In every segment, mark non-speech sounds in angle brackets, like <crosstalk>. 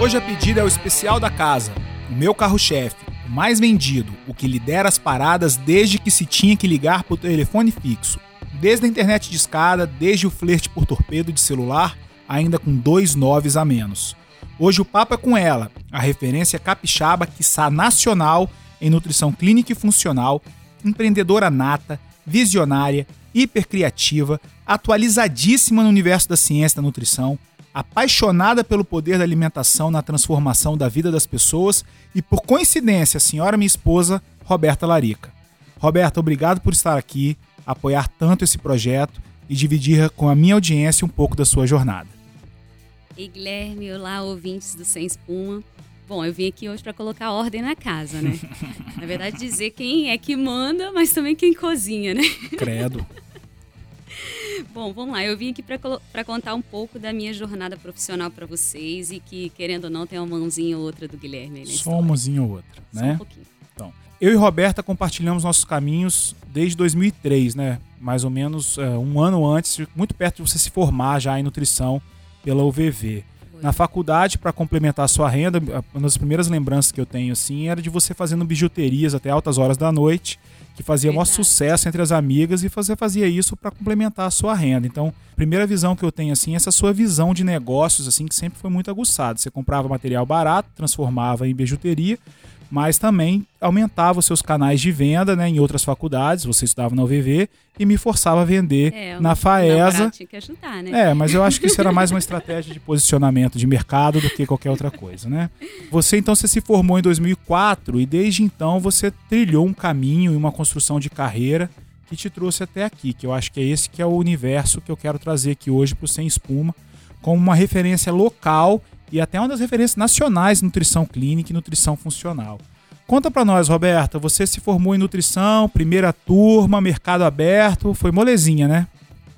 Hoje a pedida é o especial da casa, o meu carro-chefe, o mais vendido, o que lidera as paradas desde que se tinha que ligar por telefone fixo. Desde a internet de escada, desde o flerte por torpedo de celular, ainda com dois noves a menos. Hoje o papo é com ela, a referência capixaba quiçá nacional em nutrição clínica e funcional, empreendedora nata, visionária, hipercriativa, atualizadíssima no universo da ciência da nutrição, apaixonada pelo poder da alimentação na transformação da vida das pessoas e, por coincidência, a senhora minha esposa, Roberta Larica. Roberta, obrigado por estar aqui, apoiar tanto esse projeto e dividir com a minha audiência um pouco da sua jornada. Ei, Guilherme, olá, ouvintes do Sem Espuma. Bom, eu vim aqui hoje para colocar ordem na casa, né? <laughs> na verdade, dizer quem é que manda, mas também quem cozinha, né? Credo. <laughs> Bom, vamos lá. Eu vim aqui para contar um pouco da minha jornada profissional para vocês e que, querendo ou não, tem uma mãozinha ou outra do Guilherme. Só uma mãozinha ou outra, né? Só um pouquinho. Então, eu e Roberta compartilhamos nossos caminhos desde 2003, né? Mais ou menos é, um ano antes, muito perto de você se formar já em nutrição pela UVV. Na faculdade, para complementar a sua renda, uma das primeiras lembranças que eu tenho assim era de você fazendo bijuterias até altas horas da noite que fazia Verdade. maior sucesso entre as amigas e você fazia isso para complementar a sua renda. Então, primeira visão que eu tenho assim, é essa sua visão de negócios assim que sempre foi muito aguçada. Você comprava material barato, transformava em bijuteria, mas também aumentava os seus canais de venda né, em outras faculdades, você estudava na UVV, e me forçava a vender é, na FAESA. Tinha que ajudar, né? É, mas eu acho que isso era mais uma estratégia de posicionamento de mercado do que qualquer outra coisa, né? Você então você se formou em 2004 e desde então você trilhou um caminho e uma construção de carreira que te trouxe até aqui, que eu acho que é esse que é o universo que eu quero trazer aqui hoje para o Sem Espuma, como uma referência local e até uma das referências nacionais de nutrição clínica e nutrição funcional. Conta para nós, Roberta, você se formou em nutrição, primeira turma, mercado aberto, foi molezinha, né?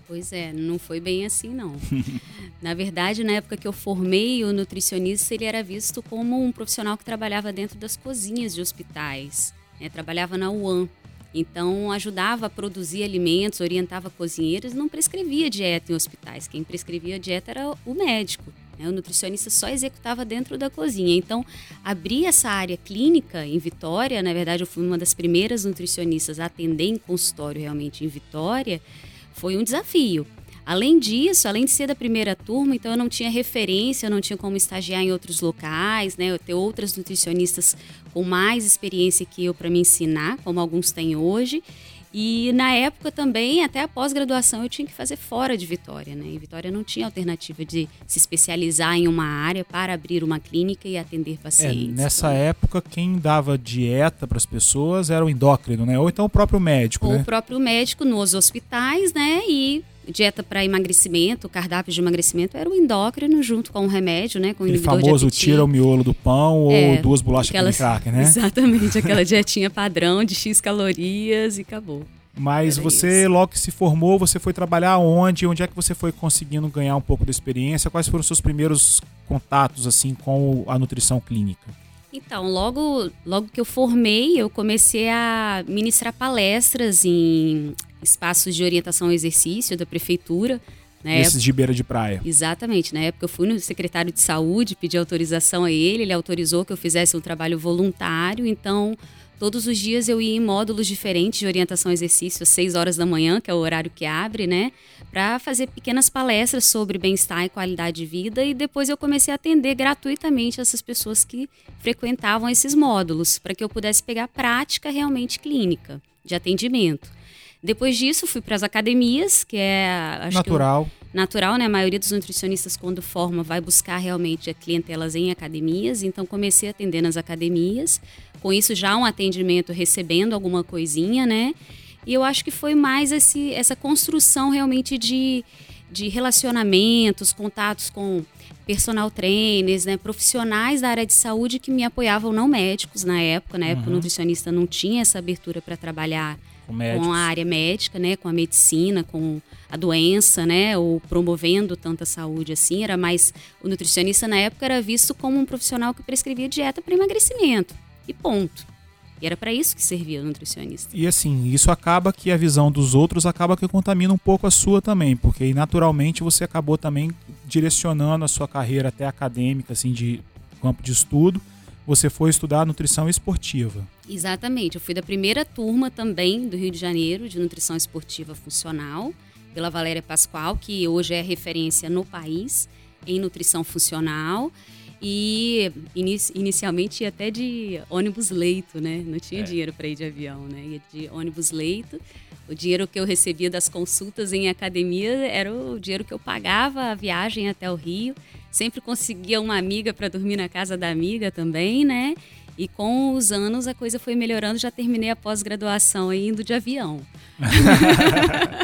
Pois é, não foi bem assim não. <laughs> na verdade, na época que eu formei o nutricionista, ele era visto como um profissional que trabalhava dentro das cozinhas de hospitais, né? trabalhava na UAM. Então, ajudava a produzir alimentos, orientava cozinheiros, não prescrevia dieta em hospitais. Quem prescrevia dieta era o médico. Né? O nutricionista só executava dentro da cozinha. Então, abrir essa área clínica em Vitória, na verdade, eu fui uma das primeiras nutricionistas a atender em consultório realmente em Vitória, foi um desafio. Além disso, além de ser da primeira turma, então eu não tinha referência, eu não tinha como estagiar em outros locais, né? Eu ter outras nutricionistas com mais experiência que eu para me ensinar, como alguns têm hoje. E na época também, até a pós-graduação, eu tinha que fazer fora de Vitória, né? Em Vitória não tinha alternativa de se especializar em uma área para abrir uma clínica e atender pacientes. É, nessa então, época, quem dava dieta para as pessoas era o endócrino, né? Ou então o próprio médico, Ou né? o próprio médico nos hospitais, né? E dieta para emagrecimento, cardápio de emagrecimento era o endócrino junto com o remédio, né? Com o famoso tira o miolo do pão é, ou duas bolachas aquelas, cracker, né? Exatamente, aquela <laughs> dietinha padrão de X calorias e acabou. Mas era você, isso. logo que se formou, você foi trabalhar onde? Onde é que você foi conseguindo ganhar um pouco de experiência? Quais foram os seus primeiros contatos assim com a nutrição clínica? Então, logo, logo que eu formei, eu comecei a ministrar palestras em espaços de orientação ao exercício da prefeitura. Né? Esses de beira de praia. Exatamente. Na época eu fui no secretário de saúde, pedi autorização a ele, ele autorizou que eu fizesse um trabalho voluntário, então todos os dias eu ia em módulos diferentes de orientação ao exercício, às 6 horas da manhã, que é o horário que abre, né? Para fazer pequenas palestras sobre bem-estar e qualidade de vida, e depois eu comecei a atender gratuitamente essas pessoas que frequentavam esses módulos, para que eu pudesse pegar prática realmente clínica de atendimento. Depois disso, fui para as academias, que é. natural. Que natural, né? A maioria dos nutricionistas, quando forma, vai buscar realmente a clientelas em academias. Então, comecei a atender nas academias. Com isso, já um atendimento recebendo alguma coisinha, né? E eu acho que foi mais esse, essa construção realmente de, de relacionamentos, contatos com personal trainers, né, profissionais da área de saúde que me apoiavam, não médicos na época. Na época, uhum. o nutricionista não tinha essa abertura para trabalhar com, com, a área médica, né, com a medicina, com a doença, né, ou promovendo tanta saúde assim. Era mais o nutricionista na época era visto como um profissional que prescrevia dieta para emagrecimento e ponto. E era para isso que servia o nutricionista. E assim, isso acaba que a visão dos outros acaba que contamina um pouco a sua também, porque naturalmente você acabou também direcionando a sua carreira até acadêmica, assim, de campo de estudo, você foi estudar nutrição esportiva. Exatamente. Eu fui da primeira turma também do Rio de Janeiro de nutrição esportiva funcional, pela Valéria Pascoal, que hoje é referência no país em nutrição funcional. E inicialmente ia até de ônibus leito, né? Não tinha é. dinheiro para ir de avião, né? Ia de ônibus leito. O dinheiro que eu recebia das consultas em academia era o dinheiro que eu pagava a viagem até o Rio. Sempre conseguia uma amiga para dormir na casa da amiga também, né? E com os anos a coisa foi melhorando, já terminei a pós-graduação indo de avião. <laughs>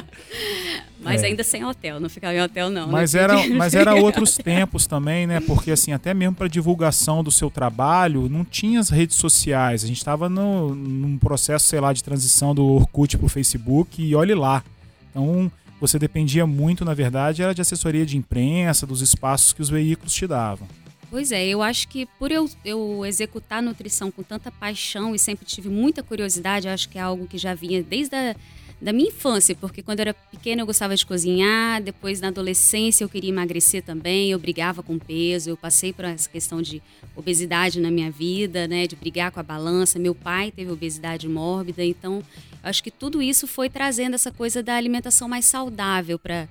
Mas é. ainda sem hotel, não ficava em hotel não. Né? Mas né? era, <laughs> mas era outros tempos também, né? Porque assim, até mesmo para divulgação do seu trabalho, não tinha as redes sociais. A gente estava num processo, sei lá, de transição do Orkut para o Facebook e olhe lá. Então, você dependia muito, na verdade, era de assessoria de imprensa, dos espaços que os veículos te davam. Pois é, eu acho que por eu, eu executar nutrição com tanta paixão e sempre tive muita curiosidade, acho que é algo que já vinha desde a da minha infância, porque quando eu era pequena eu gostava de cozinhar, depois na adolescência eu queria emagrecer também, eu brigava com peso, eu passei por essa questão de obesidade na minha vida, né, de brigar com a balança. Meu pai teve obesidade mórbida, então acho que tudo isso foi trazendo essa coisa da alimentação mais saudável para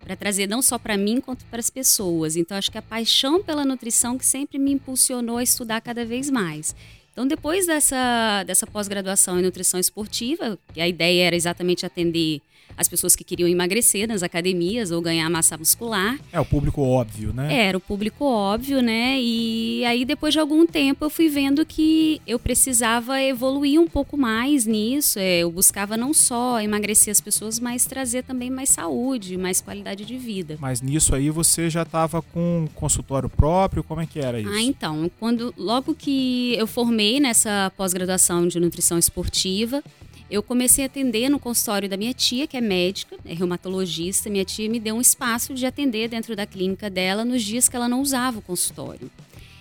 para trazer não só para mim quanto para as pessoas. Então acho que a paixão pela nutrição que sempre me impulsionou a estudar cada vez mais. Então, depois dessa, dessa pós-graduação em nutrição esportiva, que a ideia era exatamente atender as pessoas que queriam emagrecer nas academias ou ganhar massa muscular. É o público óbvio, né? Era o público óbvio, né? E aí depois de algum tempo eu fui vendo que eu precisava evoluir um pouco mais nisso. É, eu buscava não só emagrecer as pessoas, mas trazer também mais saúde, mais qualidade de vida. Mas nisso aí você já estava com um consultório próprio? Como é que era isso? Ah, então, quando logo que eu formei nessa pós-graduação de nutrição esportiva, eu comecei a atender no consultório da minha tia, que é médica, é reumatologista. Minha tia me deu um espaço de atender dentro da clínica dela nos dias que ela não usava o consultório.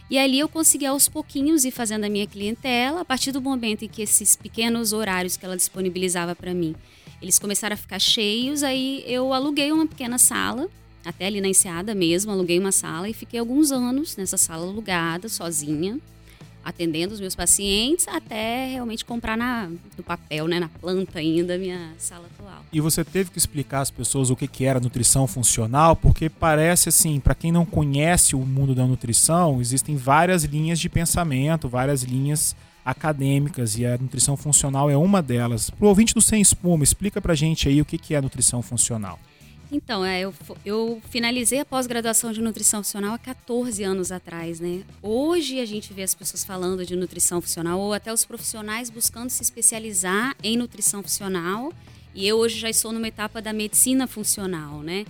E ali eu consegui aos pouquinhos ir fazendo a minha clientela, a partir do momento em que esses pequenos horários que ela disponibilizava para mim, eles começaram a ficar cheios, aí eu aluguei uma pequena sala, até ali na Enseada mesmo, aluguei uma sala e fiquei alguns anos nessa sala alugada, sozinha, atendendo os meus pacientes até realmente comprar na, no papel, né, na planta ainda, minha sala atual. E você teve que explicar às pessoas o que, que era nutrição funcional, porque parece assim, para quem não conhece o mundo da nutrição, existem várias linhas de pensamento, várias linhas acadêmicas e a nutrição funcional é uma delas. Para o ouvinte do Sem Espuma, explica para gente aí o que, que é nutrição funcional. Então, é, eu, eu finalizei a pós-graduação de nutrição funcional há 14 anos atrás, né? Hoje a gente vê as pessoas falando de nutrição funcional ou até os profissionais buscando se especializar em nutrição funcional. E eu hoje já estou numa etapa da medicina funcional, né?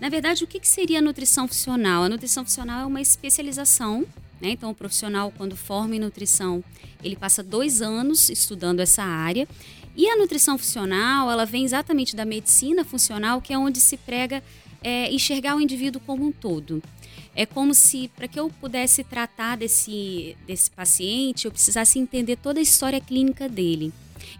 Na verdade, o que, que seria nutrição funcional? A nutrição funcional é uma especialização né? Então, o profissional, quando forma em nutrição, ele passa dois anos estudando essa área e a nutrição funcional, ela vem exatamente da medicina funcional, que é onde se prega é, enxergar o indivíduo como um todo. É como se, para que eu pudesse tratar desse, desse paciente, eu precisasse entender toda a história clínica dele.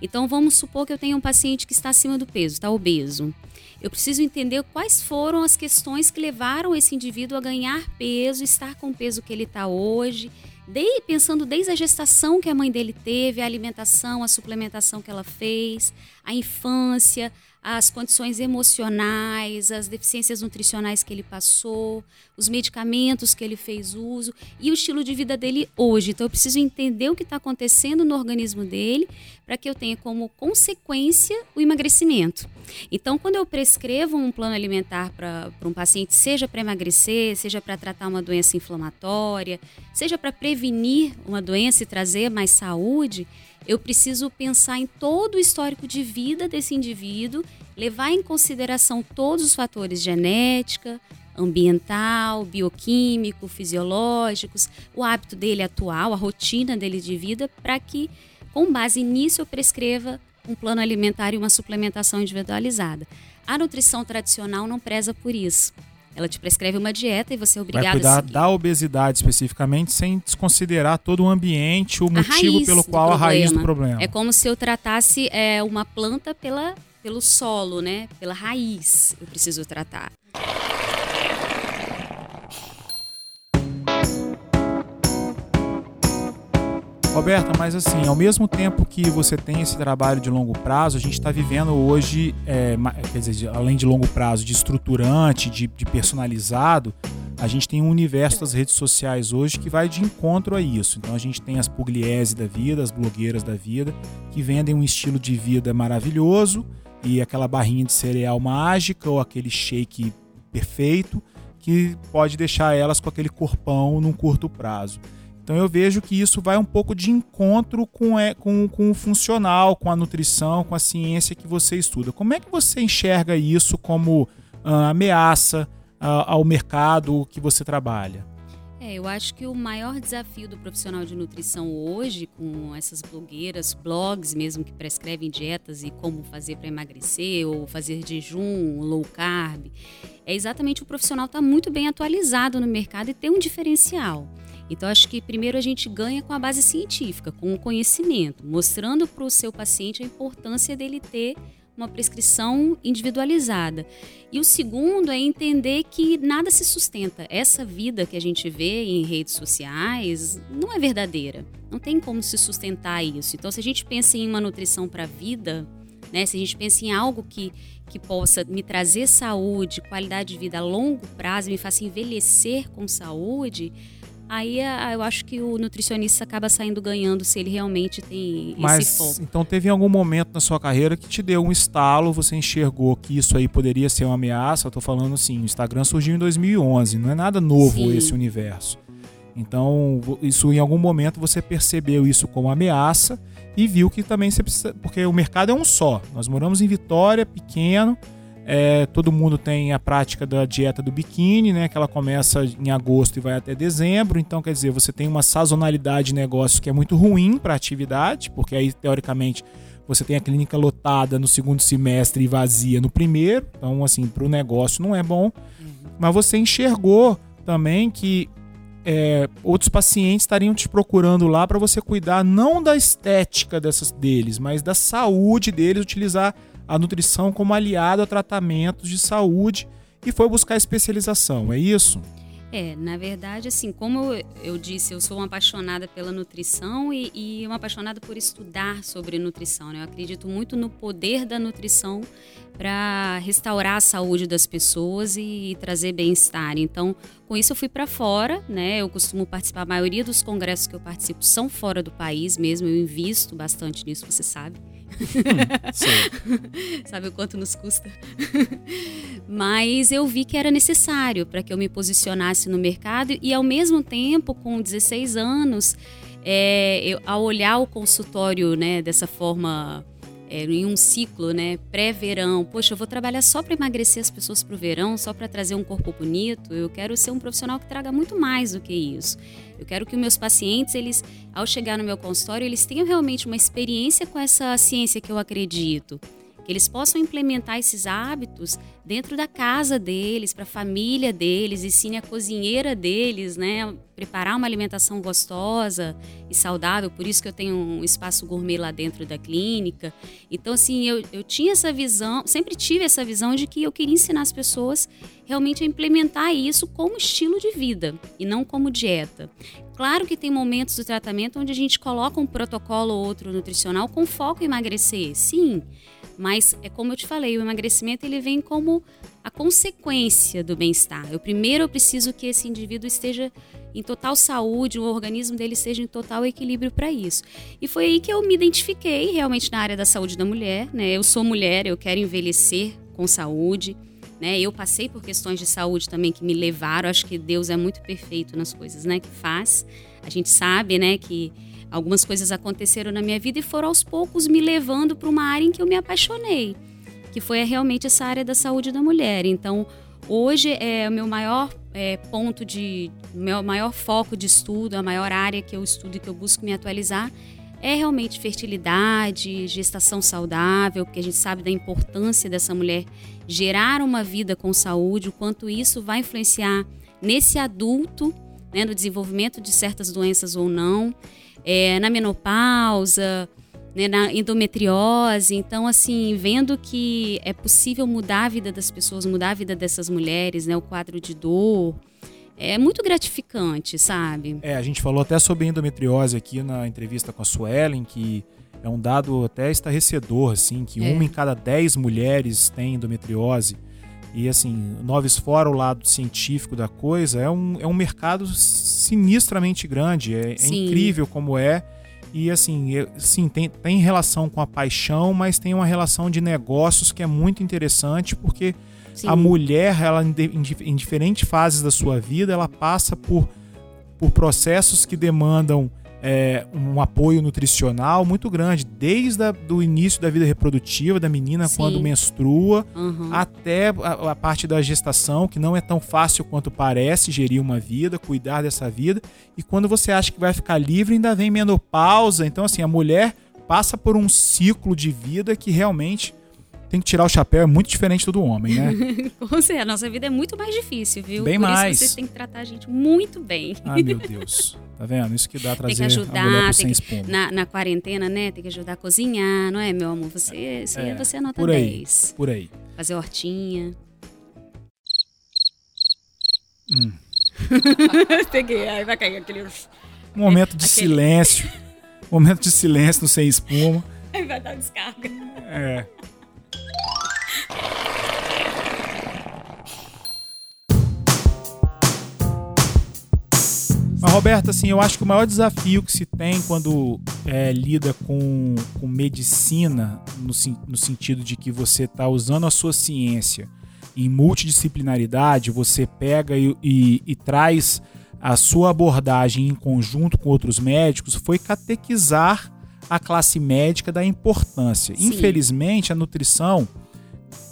Então, vamos supor que eu tenho um paciente que está acima do peso, está obeso. Eu preciso entender quais foram as questões que levaram esse indivíduo a ganhar peso, estar com o peso que ele está hoje, de, pensando desde a gestação que a mãe dele teve, a alimentação, a suplementação que ela fez, a infância, as condições emocionais, as deficiências nutricionais que ele passou, os medicamentos que ele fez uso e o estilo de vida dele hoje. Então eu preciso entender o que está acontecendo no organismo dele para que eu tenha como consequência o emagrecimento. Então, quando eu prescrevo um plano alimentar para um paciente, seja para emagrecer, seja para tratar uma doença inflamatória, seja para prevenir uma doença e trazer mais saúde, eu preciso pensar em todo o histórico de vida desse indivíduo, levar em consideração todos os fatores genética, ambiental, bioquímico, fisiológicos, o hábito dele atual, a rotina dele de vida, para que, com base nisso, eu prescreva um plano alimentar e uma suplementação individualizada. A nutrição tradicional não preza por isso. Ela te prescreve uma dieta e você é obrigado Vai cuidar a da obesidade especificamente, sem desconsiderar todo o ambiente, o motivo pelo qual a raiz do problema. É como se eu tratasse é, uma planta pela, pelo solo, né? Pela raiz. Eu preciso tratar. Roberta, mas assim, ao mesmo tempo que você tem esse trabalho de longo prazo, a gente está vivendo hoje, é, quer dizer, além de longo prazo, de estruturante, de, de personalizado, a gente tem um universo das redes sociais hoje que vai de encontro a isso. Então a gente tem as pugliese da vida, as blogueiras da vida, que vendem um estilo de vida maravilhoso e aquela barrinha de cereal mágica ou aquele shake perfeito que pode deixar elas com aquele corpão num curto prazo. Então eu vejo que isso vai um pouco de encontro com, é, com, com o funcional, com a nutrição, com a ciência que você estuda. Como é que você enxerga isso como uh, ameaça uh, ao mercado que você trabalha? É, eu acho que o maior desafio do profissional de nutrição hoje, com essas blogueiras, blogs mesmo que prescrevem dietas e como fazer para emagrecer ou fazer jejum, low carb, é exatamente o profissional estar tá muito bem atualizado no mercado e ter um diferencial. Então, acho que primeiro a gente ganha com a base científica, com o conhecimento, mostrando para o seu paciente a importância dele ter uma prescrição individualizada. E o segundo é entender que nada se sustenta. Essa vida que a gente vê em redes sociais não é verdadeira. Não tem como se sustentar isso. Então, se a gente pensa em uma nutrição para a vida, né, se a gente pensa em algo que, que possa me trazer saúde, qualidade de vida a longo prazo, me faça envelhecer com saúde, aí é, eu acho que o nutricionista acaba saindo ganhando se ele realmente tem Mas, esse foco. Então teve algum momento na sua carreira que te deu um estalo, você enxergou que isso aí poderia ser uma ameaça? Eu tô falando assim, o Instagram surgiu em 2011, não é nada novo Sim. esse universo. Então, isso em algum momento você percebeu isso como ameaça e viu que também você precisa, porque o mercado é um só. Nós moramos em Vitória, pequeno, é, todo mundo tem a prática da dieta do biquíni, né? Que ela começa em agosto e vai até dezembro. Então, quer dizer, você tem uma sazonalidade de negócio que é muito ruim para a atividade, porque aí, teoricamente, você tem a clínica lotada no segundo semestre e vazia no primeiro. Então, assim, para o negócio não é bom. Uhum. Mas você enxergou também que é, outros pacientes estariam te procurando lá para você cuidar não da estética dessas deles, mas da saúde deles, utilizar a nutrição como aliado a tratamentos de saúde e foi buscar especialização, é isso? É, na verdade, assim, como eu disse, eu sou uma apaixonada pela nutrição e, e uma apaixonada por estudar sobre nutrição. Né? Eu acredito muito no poder da nutrição para restaurar a saúde das pessoas e, e trazer bem-estar. Então, com isso eu fui para fora, né? Eu costumo participar, a maioria dos congressos que eu participo são fora do país mesmo, eu invisto bastante nisso, você sabe. <laughs> Sabe o quanto nos custa? <laughs> Mas eu vi que era necessário para que eu me posicionasse no mercado e, ao mesmo tempo, com 16 anos, é, eu, ao olhar o consultório né, dessa forma é, em um ciclo, né, pré-verão. Poxa, eu vou trabalhar só para emagrecer as pessoas para o verão, só para trazer um corpo bonito. Eu quero ser um profissional que traga muito mais do que isso. Eu quero que os meus pacientes, eles, ao chegar no meu consultório, eles tenham realmente uma experiência com essa ciência que eu acredito eles possam implementar esses hábitos dentro da casa deles, para a família deles, ensine a cozinheira deles, né, preparar uma alimentação gostosa e saudável, por isso que eu tenho um espaço gourmet lá dentro da clínica. Então, assim, eu, eu tinha essa visão, sempre tive essa visão de que eu queria ensinar as pessoas realmente a implementar isso como estilo de vida e não como dieta. Claro que tem momentos do tratamento onde a gente coloca um protocolo ou outro nutricional com foco em emagrecer, sim. Mas é como eu te falei, o emagrecimento ele vem como a consequência do bem-estar. Eu primeiro eu preciso que esse indivíduo esteja em total saúde, o organismo dele esteja em total equilíbrio para isso. E foi aí que eu me identifiquei realmente na área da saúde da mulher, né? Eu sou mulher, eu quero envelhecer com saúde, né? Eu passei por questões de saúde também que me levaram, acho que Deus é muito perfeito nas coisas, né, que faz. A gente sabe, né, que Algumas coisas aconteceram na minha vida e foram aos poucos me levando para uma área em que eu me apaixonei, que foi realmente essa área da saúde da mulher. Então, hoje é o meu maior é, ponto de, meu maior foco de estudo, a maior área que eu estudo e que eu busco me atualizar é realmente fertilidade, gestação saudável, porque a gente sabe da importância dessa mulher gerar uma vida com saúde, o quanto isso vai influenciar nesse adulto, né, no desenvolvimento de certas doenças ou não é, na menopausa, né, na endometriose. Então, assim, vendo que é possível mudar a vida das pessoas, mudar a vida dessas mulheres, né, o quadro de dor, é muito gratificante, sabe? É, a gente falou até sobre endometriose aqui na entrevista com a Suelen, que é um dado até estarrecedor, assim, que é. uma em cada dez mulheres tem endometriose. E assim, Noves fora o lado científico da coisa, é um, é um mercado sinistramente grande. É, é incrível como é. E assim, eu, sim, tem, tem relação com a paixão, mas tem uma relação de negócios que é muito interessante, porque sim. a mulher, ela em, em, diferentes fases da sua vida, ela passa por, por processos que demandam é, um apoio nutricional muito grande, desde o início da vida reprodutiva da menina, Sim. quando menstrua, uhum. até a, a, parte da gestação, que não é tão fácil quanto parece gerir uma vida, cuidar dessa vida. E quando você acha que vai ficar livre, ainda vem menopausa. Então, assim, a mulher passa por um ciclo de vida que realmente tem que tirar o chapéu, é muito diferente do do homem, né? <laughs> Com certeza, a nossa vida é muito mais difícil, viu? Bem Por mais. Isso você tem que tratar a gente muito bem. Ai, meu Deus. Tá vendo? Isso que dá trazer tem que ajudar, tem que, na, na, quarentena, né? Tem que ajudar a cozinhar, não é, meu amor? Você, você, é, você anota por aí, 10. Por aí. Fazer hortinha. Hum. <laughs> Peguei, aí vai cair aquele... Um momento de aquele... silêncio. momento de silêncio no Sem Espuma. Aí vai dar descarga. É. Mas, Roberto, assim, eu acho que o maior desafio que se tem quando é, lida com, com medicina, no, no sentido de que você está usando a sua ciência em multidisciplinaridade, você pega e, e, e traz a sua abordagem em conjunto com outros médicos, foi catequizar a classe médica da importância. Sim. Infelizmente, a nutrição,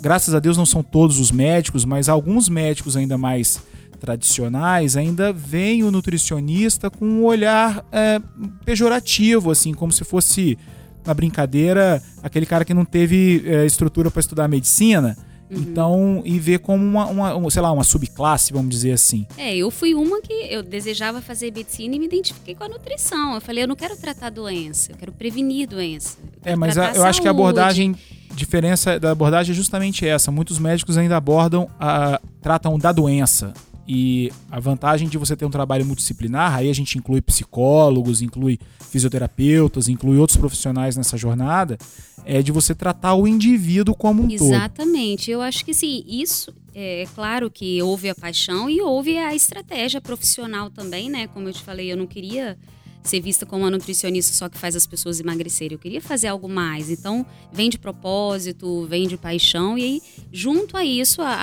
graças a Deus não são todos os médicos, mas alguns médicos ainda mais tradicionais ainda veem o nutricionista com um olhar é, pejorativo, assim, como se fosse na brincadeira aquele cara que não teve é, estrutura para estudar medicina. Uhum. Então, e ver como uma, uma, sei lá, uma subclasse, vamos dizer assim. É, eu fui uma que eu desejava fazer medicina e me identifiquei com a nutrição. Eu falei, eu não quero tratar doença, eu quero prevenir doença. é, mas a, eu acho que a abordagem, diferença da abordagem é justamente essa. Muitos médicos ainda abordam, a, tratam da doença. E a vantagem de você ter um trabalho multidisciplinar, aí a gente inclui psicólogos, inclui fisioterapeutas, inclui outros profissionais nessa jornada, é de você tratar o indivíduo como um Exatamente. todo. Exatamente. Eu acho que sim, isso é claro que houve a paixão e houve a estratégia profissional também, né? Como eu te falei, eu não queria ser vista como uma nutricionista só que faz as pessoas emagrecerem. Eu queria fazer algo mais. Então, vem de propósito, vem de paixão. E aí, junto a isso, a,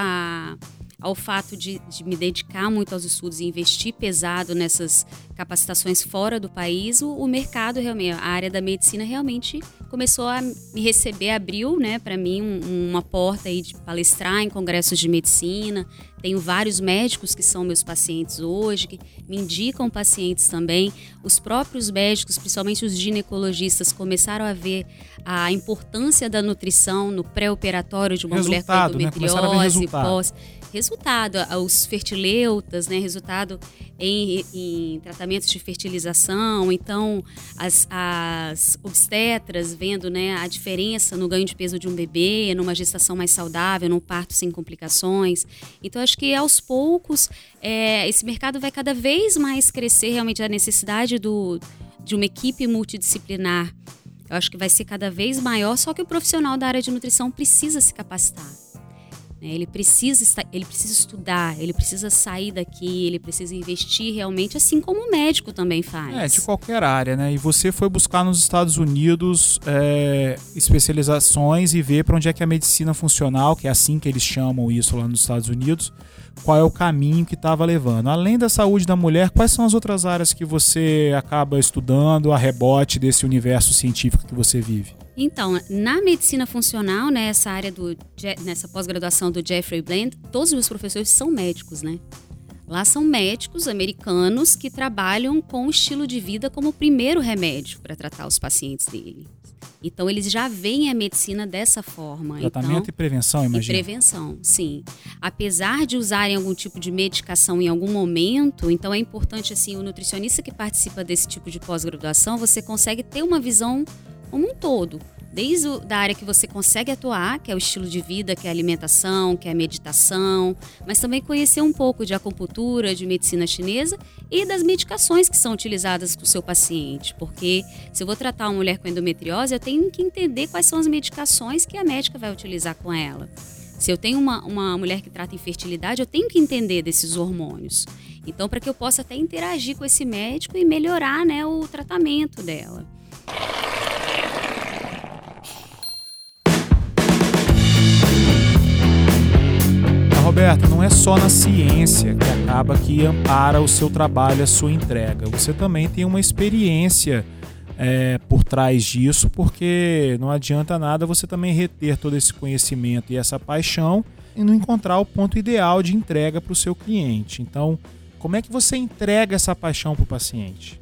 a ao fato de, de, me dedicar muito aos estudos e investir pesado nessas capacitações fora do país, o, o mercado realmente, a área da medicina realmente começou a me receber, abriu, né, para mim um, uma porta aí de palestrar em congressos de medicina. Tenho vários médicos que são meus pacientes hoje, que me indicam pacientes também. Os próprios médicos, principalmente os ginecologistas, começaram a ver a importância da nutrição no pré-operatório de uma resultado, mulher com endometriose, né? pós resultado, os fertileutas, né, resultado em, em tratamentos de fertilização, então as, as obstetras vendo né, a diferença no ganho de peso de um bebê, numa gestação mais saudável, num parto sem complicações. Então acho que aos poucos é, esse mercado vai cada vez mais crescer realmente a necessidade do, de uma equipe multidisciplinar. Eu acho que vai ser cada vez maior, só que o profissional da área de nutrição precisa se capacitar. Né? Ele precisa estar, ele precisa estudar, ele precisa sair daqui, ele precisa investir realmente, assim como o médico também faz. É, de qualquer área, né? E você foi buscar nos Estados Unidos é, especializações e ver para onde é que a medicina funcional, que é assim que eles chamam isso lá nos Estados Unidos, qual é o caminho que estava levando. Além da saúde da mulher, quais são as outras áreas que você acaba estudando a rebote desse universo científico que você vive? Então, na medicina funcional, nessa né, área do nessa pós-graduação do Jeffrey Bland, todos os professores são médicos, né? Lá são médicos americanos que trabalham com o estilo de vida como o primeiro remédio para tratar os pacientes dele. Então, eles já veem a medicina dessa forma. Tratamento então, e prevenção, imagina. E prevenção, sim. Apesar de usarem algum tipo de medicação em algum momento, então é importante, assim, o nutricionista que participa desse tipo de pós-graduação, você consegue ter uma visão como um todo desde o, da área que você consegue atuar, que é o estilo de vida, que é a alimentação, que é a meditação, mas também conhecer um pouco de acupuntura, de medicina chinesa e das medicações que são utilizadas com o seu paciente. Porque se eu vou tratar uma mulher com endometriose, eu tenho que entender quais são as medicações que a médica vai utilizar com ela. Se eu tenho uma, uma mulher que trata infertilidade, eu tenho que entender desses hormônios. Então, para que eu possa até interagir com esse médico e melhorar né, o tratamento dela. Roberta, não é só na ciência que acaba que ampara o seu trabalho, a sua entrega. Você também tem uma experiência é, por trás disso, porque não adianta nada você também reter todo esse conhecimento e essa paixão e não encontrar o ponto ideal de entrega para o seu cliente. Então, como é que você entrega essa paixão para o paciente?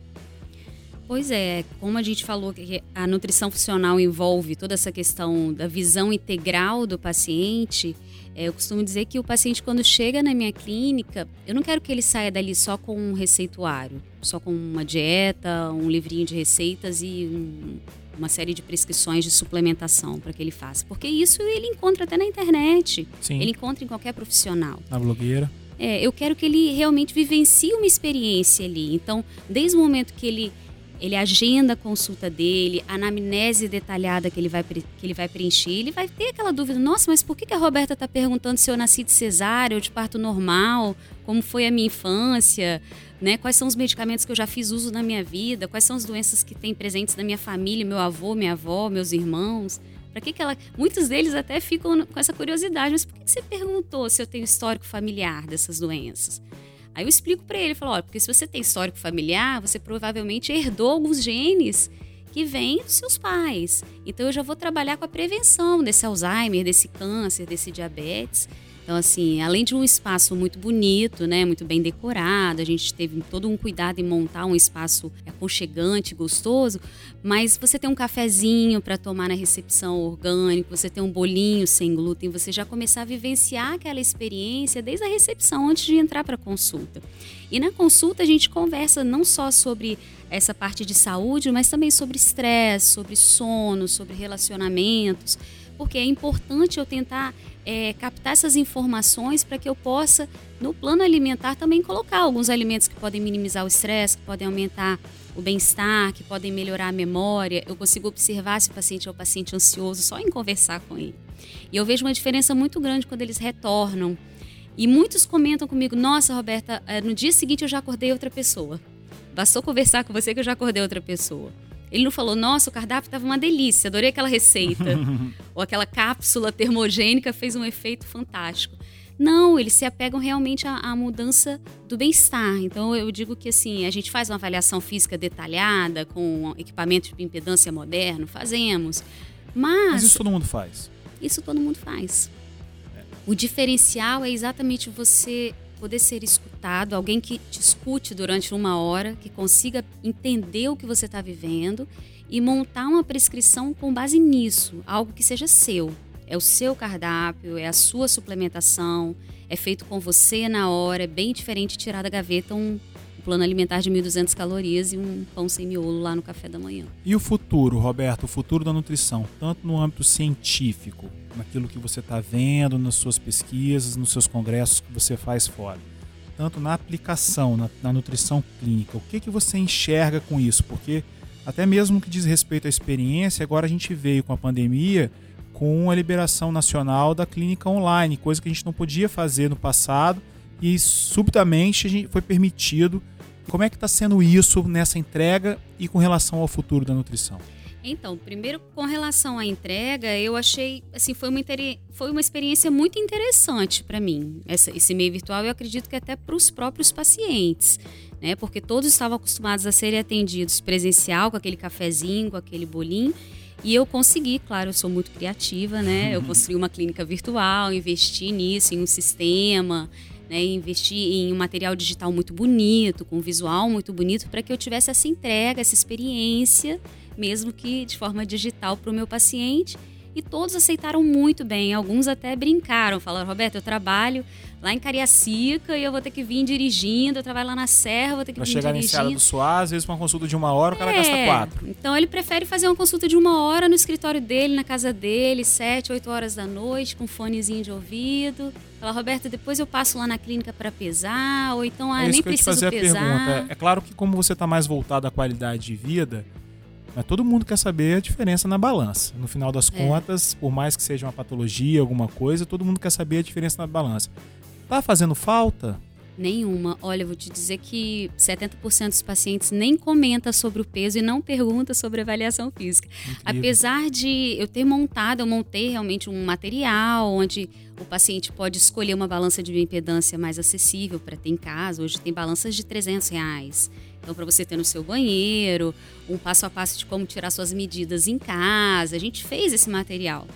Pois é, como a gente falou que a nutrição funcional envolve toda essa questão da visão integral do paciente, é, eu costumo dizer que o paciente, quando chega na minha clínica, eu não quero que ele saia dali só com um receituário, só com uma dieta, um livrinho de receitas e um, uma série de prescrições de suplementação para que ele faça. Porque isso ele encontra até na internet. Sim. Ele encontra em qualquer profissional. Na blogueira. É, eu quero que ele realmente vivencie uma experiência ali. Então, desde o momento que ele ele agenda a consulta dele, a anamnese detalhada que ele vai, que ele vai preencher, ele vai ter aquela dúvida, nossa, mas por que a Roberta está perguntando se eu nasci de cesárea ou de parto normal, como foi a minha infância, né? quais são os medicamentos que eu já fiz uso na minha vida, quais são as doenças que tem presentes na minha família, meu avô, minha avó, meus irmãos. Para que, que ela. Muitos deles até ficam com essa curiosidade, mas por que, que você perguntou se eu tenho histórico familiar dessas doenças? Aí eu explico para ele, falo, olha, porque se você tem histórico familiar, você provavelmente herdou alguns genes que vêm dos seus pais. Então eu já vou trabalhar com a prevenção desse Alzheimer, desse câncer, desse diabetes. Então, assim, além de um espaço muito bonito, né, muito bem decorado, a gente teve todo um cuidado em montar um espaço aconchegante, gostoso, mas você tem um cafezinho para tomar na recepção orgânico, você tem um bolinho sem glúten, você já começar a vivenciar aquela experiência desde a recepção, antes de entrar para a consulta. E na consulta a gente conversa não só sobre essa parte de saúde, mas também sobre estresse, sobre sono, sobre relacionamentos porque é importante eu tentar é, captar essas informações para que eu possa, no plano alimentar, também colocar alguns alimentos que podem minimizar o estresse, que podem aumentar o bem-estar, que podem melhorar a memória. Eu consigo observar se o paciente é um paciente ansioso só em conversar com ele. E eu vejo uma diferença muito grande quando eles retornam. E muitos comentam comigo: Nossa, Roberta, eh, no dia seguinte eu já acordei outra pessoa. Bastou conversar com você que eu já acordei outra pessoa. Ele não falou, nossa, o cardápio estava uma delícia, adorei aquela receita. <laughs> Ou aquela cápsula termogênica fez um efeito fantástico. Não, eles se apegam realmente à, à mudança do bem-estar. Então eu digo que assim, a gente faz uma avaliação física detalhada com equipamento de impedância moderno, fazemos. Mas, Mas isso todo mundo faz. Isso todo mundo faz. O diferencial é exatamente você poder ser escutado, alguém que te escute durante uma hora, que consiga entender o que você está vivendo e montar uma prescrição com base nisso, algo que seja seu. É o seu cardápio, é a sua suplementação, é feito com você na hora, é bem diferente tirar da gaveta um plano alimentar de 1.200 calorias e um pão sem miolo lá no café da manhã. E o futuro, Roberto, o futuro da nutrição, tanto no âmbito científico, naquilo que você está vendo nas suas pesquisas, nos seus congressos que você faz fora, tanto na aplicação, na, na nutrição clínica, o que, que você enxerga com isso? Porque até mesmo que diz respeito à experiência, agora a gente veio com a pandemia com a liberação nacional da clínica online, coisa que a gente não podia fazer no passado e subitamente a gente foi permitido como é que está sendo isso nessa entrega e com relação ao futuro da nutrição? Então, primeiro com relação à entrega, eu achei, assim, foi uma, foi uma experiência muito interessante para mim. Essa, esse meio virtual, eu acredito que até para os próprios pacientes, né? Porque todos estavam acostumados a serem atendidos presencial, com aquele cafezinho, com aquele bolinho. E eu consegui, claro, eu sou muito criativa, né? Eu construí uma clínica virtual, investi nisso, em um sistema, né, investir em um material digital muito bonito, com um visual muito bonito, para que eu tivesse essa entrega, essa experiência, mesmo que de forma digital para o meu paciente. E todos aceitaram muito bem. Alguns até brincaram, falaram: Roberto, eu trabalho lá em Cariacica e eu vou ter que vir dirigindo. Eu trabalho lá na Serra, vou ter que pra vir chegar dirigindo. Chegar em do Soares, às vezes uma consulta de uma hora, o cara é, gasta quatro. Então ele prefere fazer uma consulta de uma hora no escritório dele, na casa dele, sete, oito horas da noite, com fonezinho de ouvido. Fala, Roberto, depois eu passo lá na clínica para pesar, ou então, ah, é nem que eu te preciso fazer pesar. A pergunta. É claro que como você está mais voltado à qualidade de vida, mas todo mundo quer saber a diferença na balança. No final das É. contas, por mais que seja uma patologia, alguma coisa, todo mundo quer saber a diferença na balança. Tá fazendo falta? Nenhuma. Olha, eu vou te dizer que 70% dos pacientes nem comenta sobre o peso e não pergunta sobre avaliação física. Incrível. Apesar de eu ter montado, eu montei realmente um material onde o paciente pode escolher uma balança de bioimpedância mais acessível para ter em casa. Hoje tem balanças de 300 reais. Então, para você ter no seu banheiro, um passo a passo de como tirar suas medidas em casa. A gente fez esse material.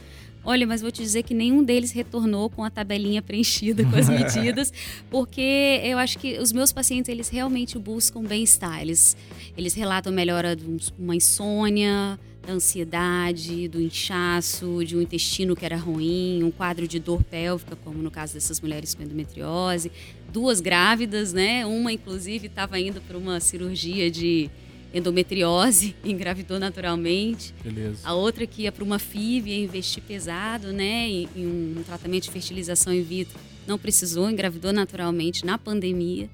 Olha, mas vou te dizer que nenhum deles retornou com a tabelinha preenchida com as <laughs> medidas, porque eu acho que os meus pacientes, eles realmente buscam bem-estar. Eles, eles relatam melhora de um- uma insônia, da ansiedade, do inchaço, de um intestino que era ruim, um quadro de dor pélvica, como no caso dessas mulheres com endometriose, duas grávidas, né? Uma, inclusive, estava indo para uma cirurgia de endometriose, <laughs> engravidou naturalmente. Beleza. A outra que ia para uma FIV, ia investir pesado, né, em, em um tratamento de fertilização in vitro, não precisou, engravidou naturalmente na pandemia.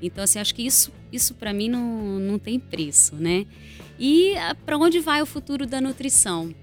Então, assim, acho que isso, isso para mim não, não tem preço, né? E para onde vai o futuro da nutrição?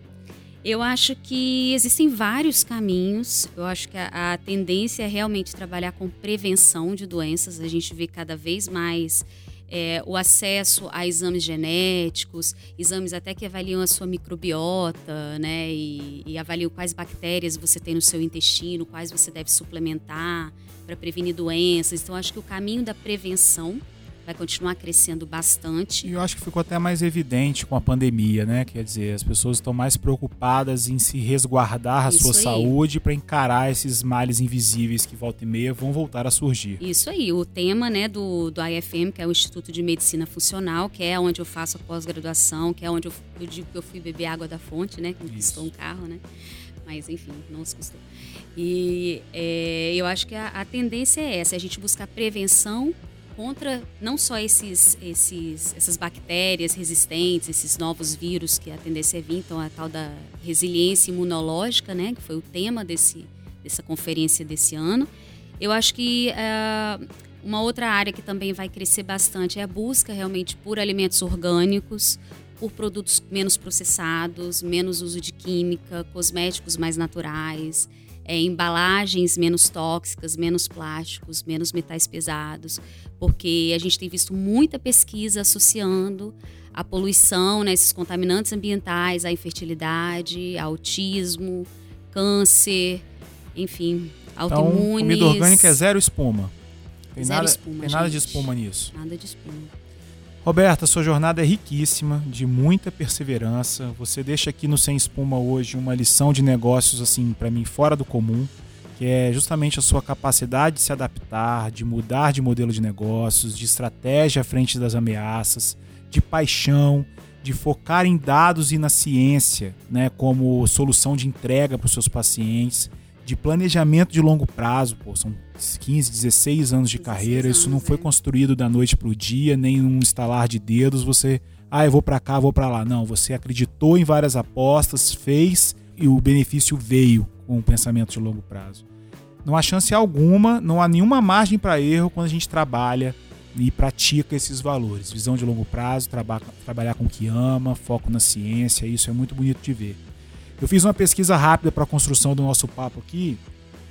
Eu acho que existem vários caminhos. Eu acho que a, a tendência é realmente trabalhar com prevenção de doenças. A gente vê cada vez mais é, o acesso a exames genéticos, exames até que avaliam a sua microbiota, né? E, e avaliam quais bactérias você tem no seu intestino, quais você deve suplementar para prevenir doenças. Então, acho que o caminho da prevenção vai continuar crescendo bastante. E eu acho que ficou até mais evidente com a pandemia, né? Quer dizer, as pessoas estão mais preocupadas em se resguardar a Isso sua aí. saúde para encarar esses males invisíveis que volta e meia vão voltar a surgir. Isso aí, o tema né, do, do IFM, que é o Instituto de Medicina Funcional, que é onde eu faço a pós-graduação, que é onde eu, eu digo que eu fui beber água da fonte, né? Que me custou um carro, né? Mas enfim, não se custou. E é, eu acho que a, a tendência é essa, é a gente buscar prevenção contra não só esses, esses, essas bactérias resistentes, esses novos vírus que a tendência é vir, então a tal da resiliência imunológica, né, que foi o tema desse, dessa conferência desse ano. Eu acho que ah, uma outra área que também vai crescer bastante é a busca realmente por alimentos orgânicos, por produtos menos processados, menos uso de química, cosméticos mais naturais, é, embalagens menos tóxicas, menos plásticos, menos metais pesados, porque a gente tem visto muita pesquisa associando a poluição, né, esses contaminantes ambientais, à infertilidade, ao autismo, câncer, enfim, Então, autoimunes. comida orgânica é zero espuma. Tem Zero nada, espuma, tem nada de espuma nisso. Nada de espuma. Roberta, sua jornada é riquíssima, de muita perseverança. Você deixa aqui no Sem Espuma hoje uma lição de negócios assim para mim fora do comum, que é justamente a sua capacidade de se adaptar, de mudar de modelo de negócios, de estratégia à frente das ameaças, de paixão, de focar em dados e na ciência, né, como solução de entrega para os seus pacientes, de planejamento de longo prazo, pô, são 15, 16 anos de 16 carreira, isso não anos, foi é. construído da noite para o dia, nem num estalar de dedos, você, ah, eu vou para cá, vou para lá. Não, você acreditou em várias apostas, fez e o benefício veio com o pensamento de longo prazo. Não há chance alguma, não há nenhuma margem para erro quando a gente trabalha e pratica esses valores. Visão de longo prazo, traba trabalhar com o que ama, foco na ciência, isso é muito bonito de ver. Eu fiz uma pesquisa rápida para a construção do nosso papo aqui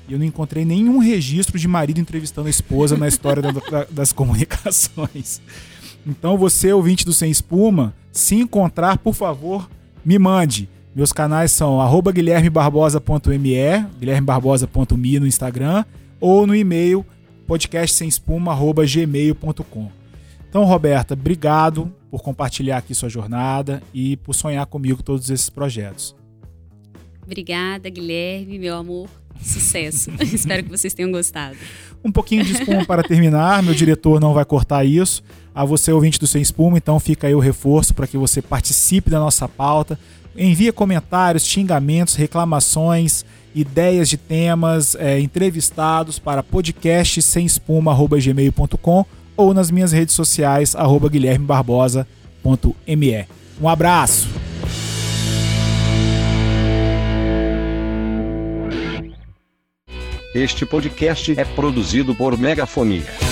e eu não encontrei nenhum registro de marido entrevistando a esposa na história da- <laughs> da- das comunicações. Então, você, ouvinte do Sem Espuma, se encontrar, por favor, me mande. Meus canais são guilhermebarbosa.me, guilhermebarbosa.me no Instagram, ou no e-mail podcastsemespuma.gmail.com. Então, Roberta, obrigado por compartilhar aqui sua jornada e por sonhar comigo todos esses projetos. Obrigada, Guilherme, meu amor. Sucesso. <laughs> Espero que vocês tenham gostado. Um pouquinho de espuma para terminar, meu diretor não vai cortar isso. A você, ouvinte do Sem Espuma, então fica aí o reforço para que você participe da nossa pauta. Envie comentários, xingamentos, reclamações, ideias de temas, é, entrevistados para podcast sem espuma@gmail.com ou nas minhas redes sociais arroba guilhermebarbosa.me. Um abraço! Este podcast é produzido por Megafonia.